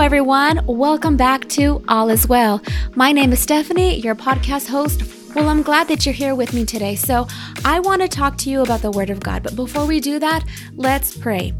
everyone. Welcome back to All Is Well. My name is Stephanie, your podcast host. Well, I'm glad that you're here with me today. So, I want to talk to you about the Word of God. But before we do that, let's pray.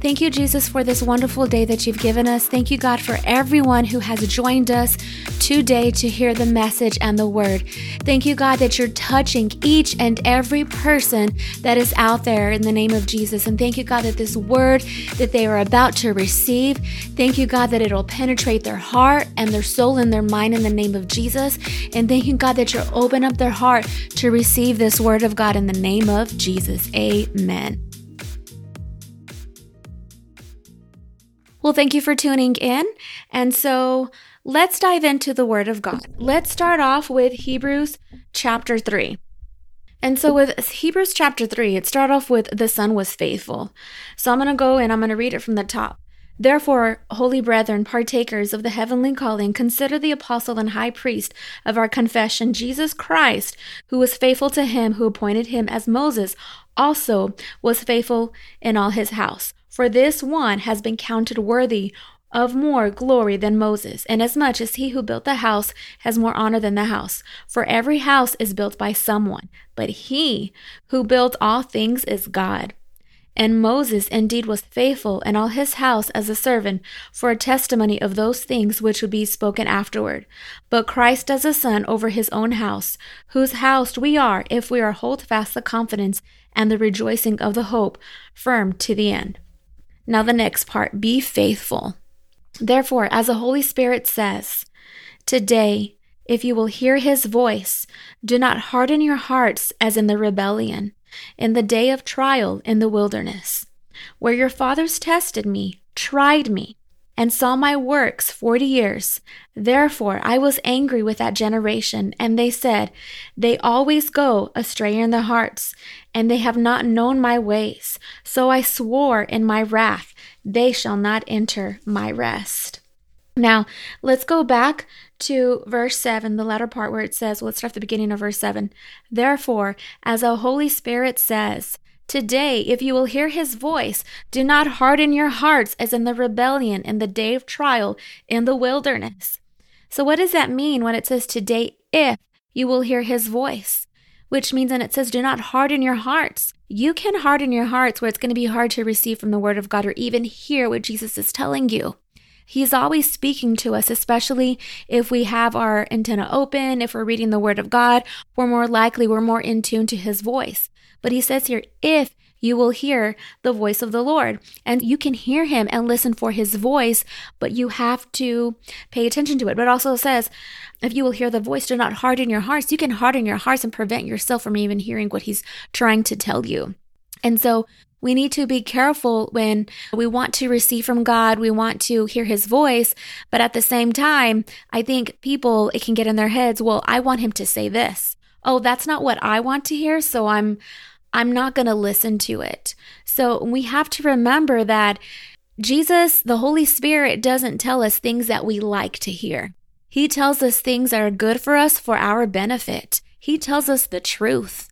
Thank you, Jesus, for this wonderful day that you've given us. Thank you, God, for everyone who has joined us today to hear the message and the word. Thank you, God, that you're touching each and every person that is out there in the name of Jesus. And thank you, God, that this word that they are about to receive, thank you, God, that it'll penetrate their heart and their soul and their mind in the name of Jesus. And thank you, God, that you'll open up their heart to receive this word of God in the name of Jesus. Amen. Well, thank you for tuning in. And so let's dive into the Word of God. Let's start off with Hebrews chapter 3. And so with Hebrews chapter 3, it starts off with the Son was faithful. So I'm going to go and I'm going to read it from the top. Therefore, holy brethren, partakers of the heavenly calling, consider the apostle and high priest of our confession, Jesus Christ, who was faithful to him who appointed him as Moses, also was faithful in all his house. For this one has been counted worthy of more glory than Moses, inasmuch as he who built the house has more honor than the house. For every house is built by someone, but he who built all things is God. And Moses indeed was faithful in all his house as a servant for a testimony of those things which would be spoken afterward. But Christ as a son over his own house, whose house we are if we are hold fast the confidence and the rejoicing of the hope firm to the end. Now, the next part be faithful. Therefore, as the Holy Spirit says, today, if you will hear his voice, do not harden your hearts as in the rebellion, in the day of trial in the wilderness, where your fathers tested me, tried me, and saw my works forty years. Therefore I was angry with that generation, and they said, They always go astray in their hearts, and they have not known my ways. So I swore in my wrath, They shall not enter my rest. Now, let's go back to verse 7, the latter part where it says, well, let's start at the beginning of verse 7. Therefore, as the Holy Spirit says, Today, if you will hear his voice, do not harden your hearts as in the rebellion in the day of trial in the wilderness. So, what does that mean when it says today, if you will hear his voice? Which means, and it says, do not harden your hearts. You can harden your hearts where it's going to be hard to receive from the word of God or even hear what Jesus is telling you. He's always speaking to us, especially if we have our antenna open, if we're reading the Word of God, we're more likely, we're more in tune to His voice. But he says here, if you will hear the voice of the Lord. And you can hear him and listen for his voice, but you have to pay attention to it. But also says, if you will hear the voice, do not harden your hearts. You can harden your hearts and prevent yourself from even hearing what he's trying to tell you. And so we need to be careful when we want to receive from God, we want to hear his voice, but at the same time, I think people, it can get in their heads, well, I want him to say this. Oh, that's not what I want to hear, so I'm I'm not going to listen to it. So we have to remember that Jesus, the Holy Spirit, doesn't tell us things that we like to hear. He tells us things that are good for us for our benefit. He tells us the truth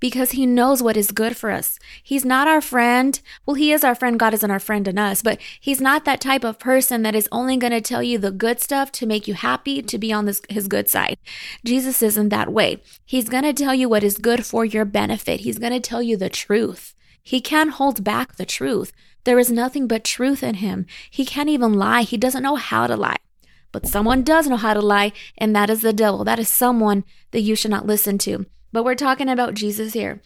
because he knows what is good for us. He's not our friend. Well, he is our friend. God isn't our friend in us, but he's not that type of person that is only going to tell you the good stuff to make you happy, to be on this, his good side. Jesus isn't that way. He's going to tell you what is good for your benefit. He's going to tell you the truth. He can't hold back the truth. There is nothing but truth in him. He can't even lie. He doesn't know how to lie. But someone does know how to lie, and that is the devil. That is someone that you should not listen to. But we're talking about Jesus here.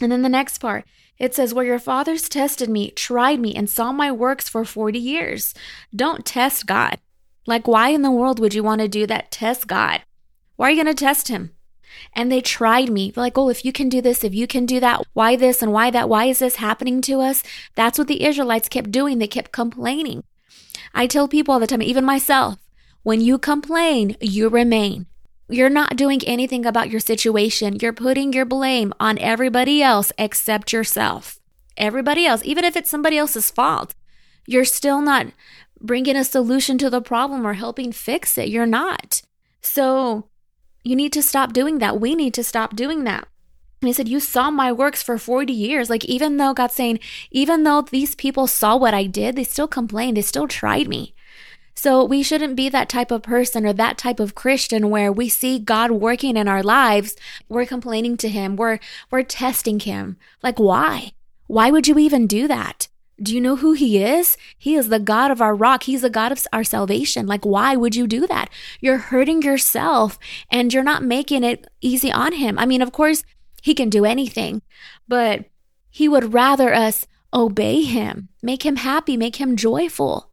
And then the next part, it says, Where your fathers tested me, tried me, and saw my works for 40 years. Don't test God. Like, why in the world would you want to do that? Test God. Why are you going to test him? And they tried me. like, oh, if you can do this, if you can do that, why this and why that? Why is this happening to us? That's what the Israelites kept doing. They kept complaining. I tell people all the time, even myself, when you complain, you remain. You're not doing anything about your situation. You're putting your blame on everybody else except yourself. Everybody else, even if it's somebody else's fault, you're still not bringing a solution to the problem or helping fix it. You're not. So you need to stop doing that. We need to stop doing that. And he said, You saw my works for 40 years. Like, even though God's saying, even though these people saw what I did, they still complained, they still tried me. So we shouldn't be that type of person or that type of Christian where we see God working in our lives, we're complaining to him, we're we're testing him. Like why? Why would you even do that? Do you know who he is? He is the God of our rock. He's the God of our salvation. Like, why would you do that? You're hurting yourself and you're not making it easy on him. I mean, of course, he can do anything, but he would rather us obey him, make him happy, make him joyful.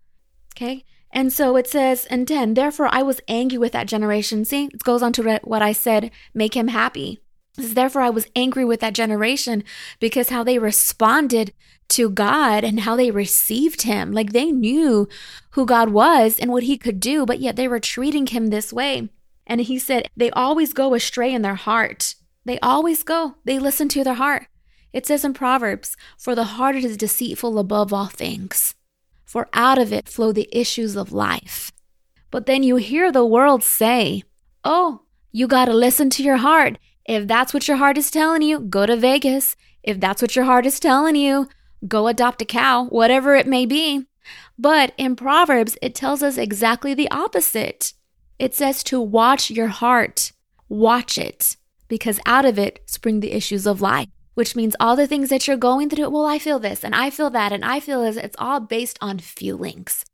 Okay. And so it says in 10, therefore I was angry with that generation. See, it goes on to what I said, make him happy. Says, Therefore, I was angry with that generation because how they responded to God and how they received him. Like they knew who God was and what he could do, but yet they were treating him this way. And he said, they always go astray in their heart. They always go. They listen to their heart. It says in Proverbs, for the heart is deceitful above all things, for out of it flow the issues of life. But then you hear the world say, oh, you got to listen to your heart. If that's what your heart is telling you, go to Vegas. If that's what your heart is telling you, go adopt a cow, whatever it may be. But in Proverbs, it tells us exactly the opposite. It says to watch your heart, watch it, because out of it spring the issues of life, which means all the things that you're going through. Well, I feel this and I feel that and I feel this. It's all based on feelings.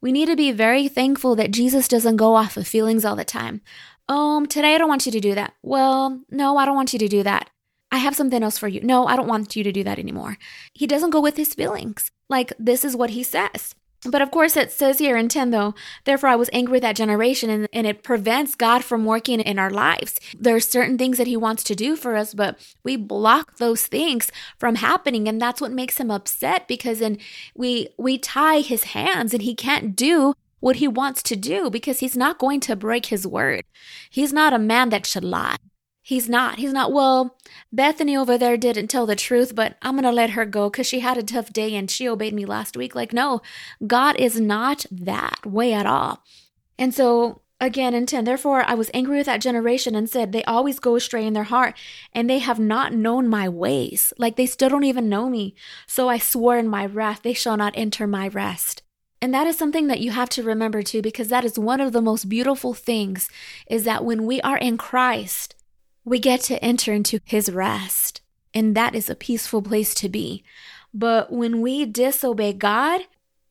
We need to be very thankful that Jesus doesn't go off of feelings all the time. Um, today I don't want you to do that. Well, no, I don't want you to do that. I have something else for you. No, I don't want you to do that anymore. He doesn't go with his feelings. Like, this is what he says. But of course, it says here in 10, though, therefore I was angry with that generation, and, and it prevents God from working in our lives. There are certain things that He wants to do for us, but we block those things from happening, and that's what makes Him upset because then we we tie His hands, and He can't do what He wants to do because He's not going to break His word. He's not a man that should lie. He's not. He's not. Well, Bethany over there didn't tell the truth, but I'm going to let her go because she had a tough day and she obeyed me last week. Like, no, God is not that way at all. And so, again, in 10, therefore I was angry with that generation and said, They always go astray in their heart, and they have not known my ways. Like, they still don't even know me. So I swore in my wrath, They shall not enter my rest. And that is something that you have to remember too, because that is one of the most beautiful things is that when we are in Christ, we get to enter into his rest. And that is a peaceful place to be. But when we disobey God,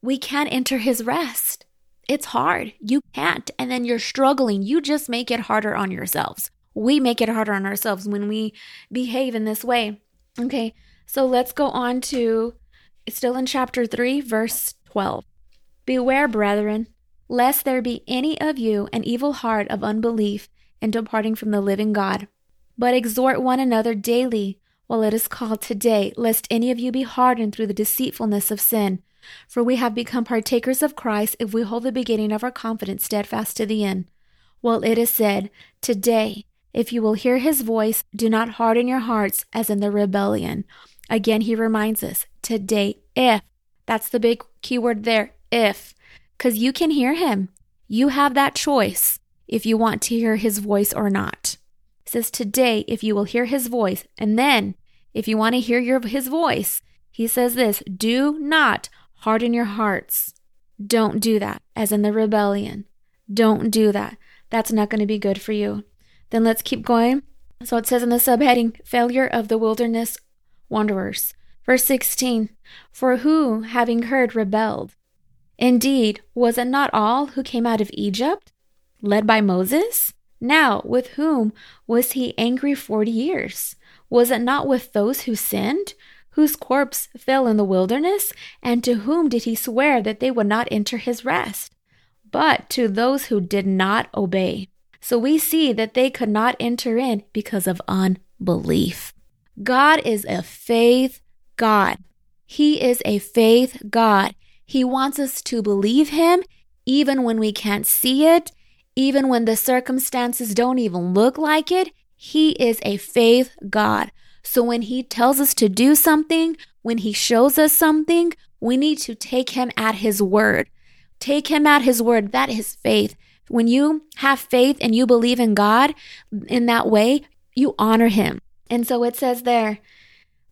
we can't enter his rest. It's hard. You can't. And then you're struggling. You just make it harder on yourselves. We make it harder on ourselves when we behave in this way. Okay, so let's go on to still in chapter 3, verse 12. Beware, brethren, lest there be any of you an evil heart of unbelief in departing from the living God. But exhort one another daily while it is called today, lest any of you be hardened through the deceitfulness of sin. For we have become partakers of Christ if we hold the beginning of our confidence steadfast to the end. While it is said, Today, if you will hear his voice, do not harden your hearts as in the rebellion. Again, he reminds us, today, if. That's the big keyword there, if. Because you can hear him. You have that choice if you want to hear his voice or not. Says, Today, if you will hear his voice, and then if you want to hear your, his voice, he says this do not harden your hearts. Don't do that, as in the rebellion. Don't do that. That's not going to be good for you. Then let's keep going. So it says in the subheading, Failure of the Wilderness Wanderers. Verse 16, For who, having heard, rebelled? Indeed, was it not all who came out of Egypt, led by Moses? Now, with whom was he angry forty years? Was it not with those who sinned, whose corpse fell in the wilderness? And to whom did he swear that they would not enter his rest? But to those who did not obey. So we see that they could not enter in because of unbelief. God is a faith God. He is a faith God. He wants us to believe Him even when we can't see it, even when the circumstances don't even look like it, He is a faith God. So when He tells us to do something, when He shows us something, we need to take Him at His word. Take Him at His word. That is faith. When you have faith and you believe in God in that way, you honor Him. And so it says there,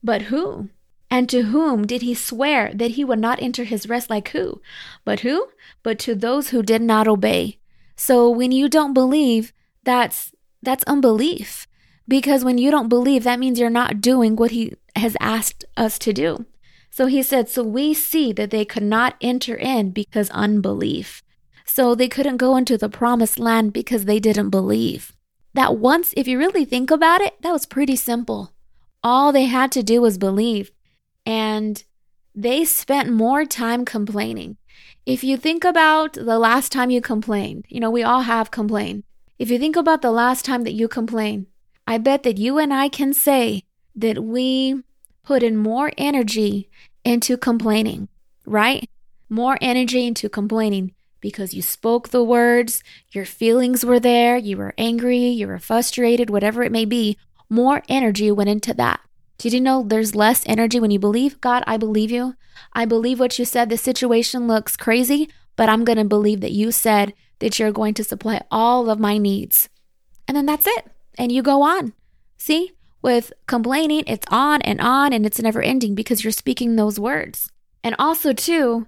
but who? And to whom did he swear that he would not enter his rest like who? But who? But to those who did not obey. So when you don't believe, that's that's unbelief. Because when you don't believe, that means you're not doing what he has asked us to do. So he said, So we see that they could not enter in because unbelief. So they couldn't go into the promised land because they didn't believe. That once, if you really think about it, that was pretty simple. All they had to do was believe. And they spent more time complaining. If you think about the last time you complained, you know, we all have complained. If you think about the last time that you complained, I bet that you and I can say that we put in more energy into complaining, right? More energy into complaining because you spoke the words, your feelings were there, you were angry, you were frustrated, whatever it may be. More energy went into that. Did you know there's less energy when you believe? God, I believe you. I believe what you said. The situation looks crazy, but I'm going to believe that you said that you're going to supply all of my needs. And then that's it. And you go on. See, with complaining, it's on and on and it's never ending because you're speaking those words. And also, too,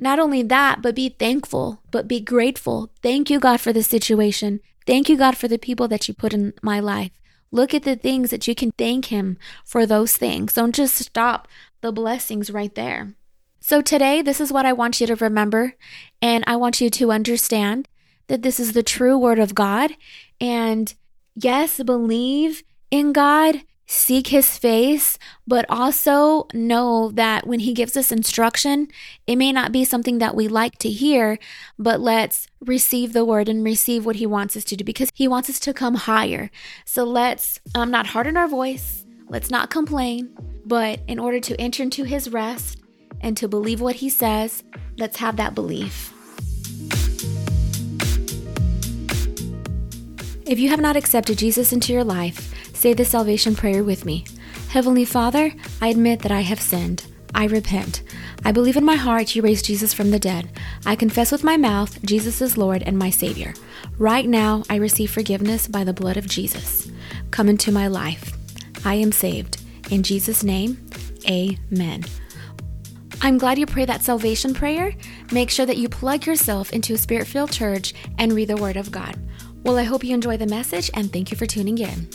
not only that, but be thankful, but be grateful. Thank you, God, for the situation. Thank you, God, for the people that you put in my life. Look at the things that you can thank Him for those things. Don't just stop the blessings right there. So, today, this is what I want you to remember. And I want you to understand that this is the true word of God. And yes, believe in God seek his face, but also know that when he gives us instruction, it may not be something that we like to hear, but let's receive the word and receive what he wants us to do because he wants us to come higher. So let's um, not harden our voice, let's not complain, but in order to enter into his rest and to believe what he says, let's have that belief. If you have not accepted Jesus into your life, Say the salvation prayer with me. Heavenly Father, I admit that I have sinned. I repent. I believe in my heart you raised Jesus from the dead. I confess with my mouth Jesus is Lord and my Savior. Right now, I receive forgiveness by the blood of Jesus. Come into my life. I am saved. In Jesus' name, amen. I'm glad you pray that salvation prayer. Make sure that you plug yourself into a spirit filled church and read the Word of God. Well, I hope you enjoy the message and thank you for tuning in.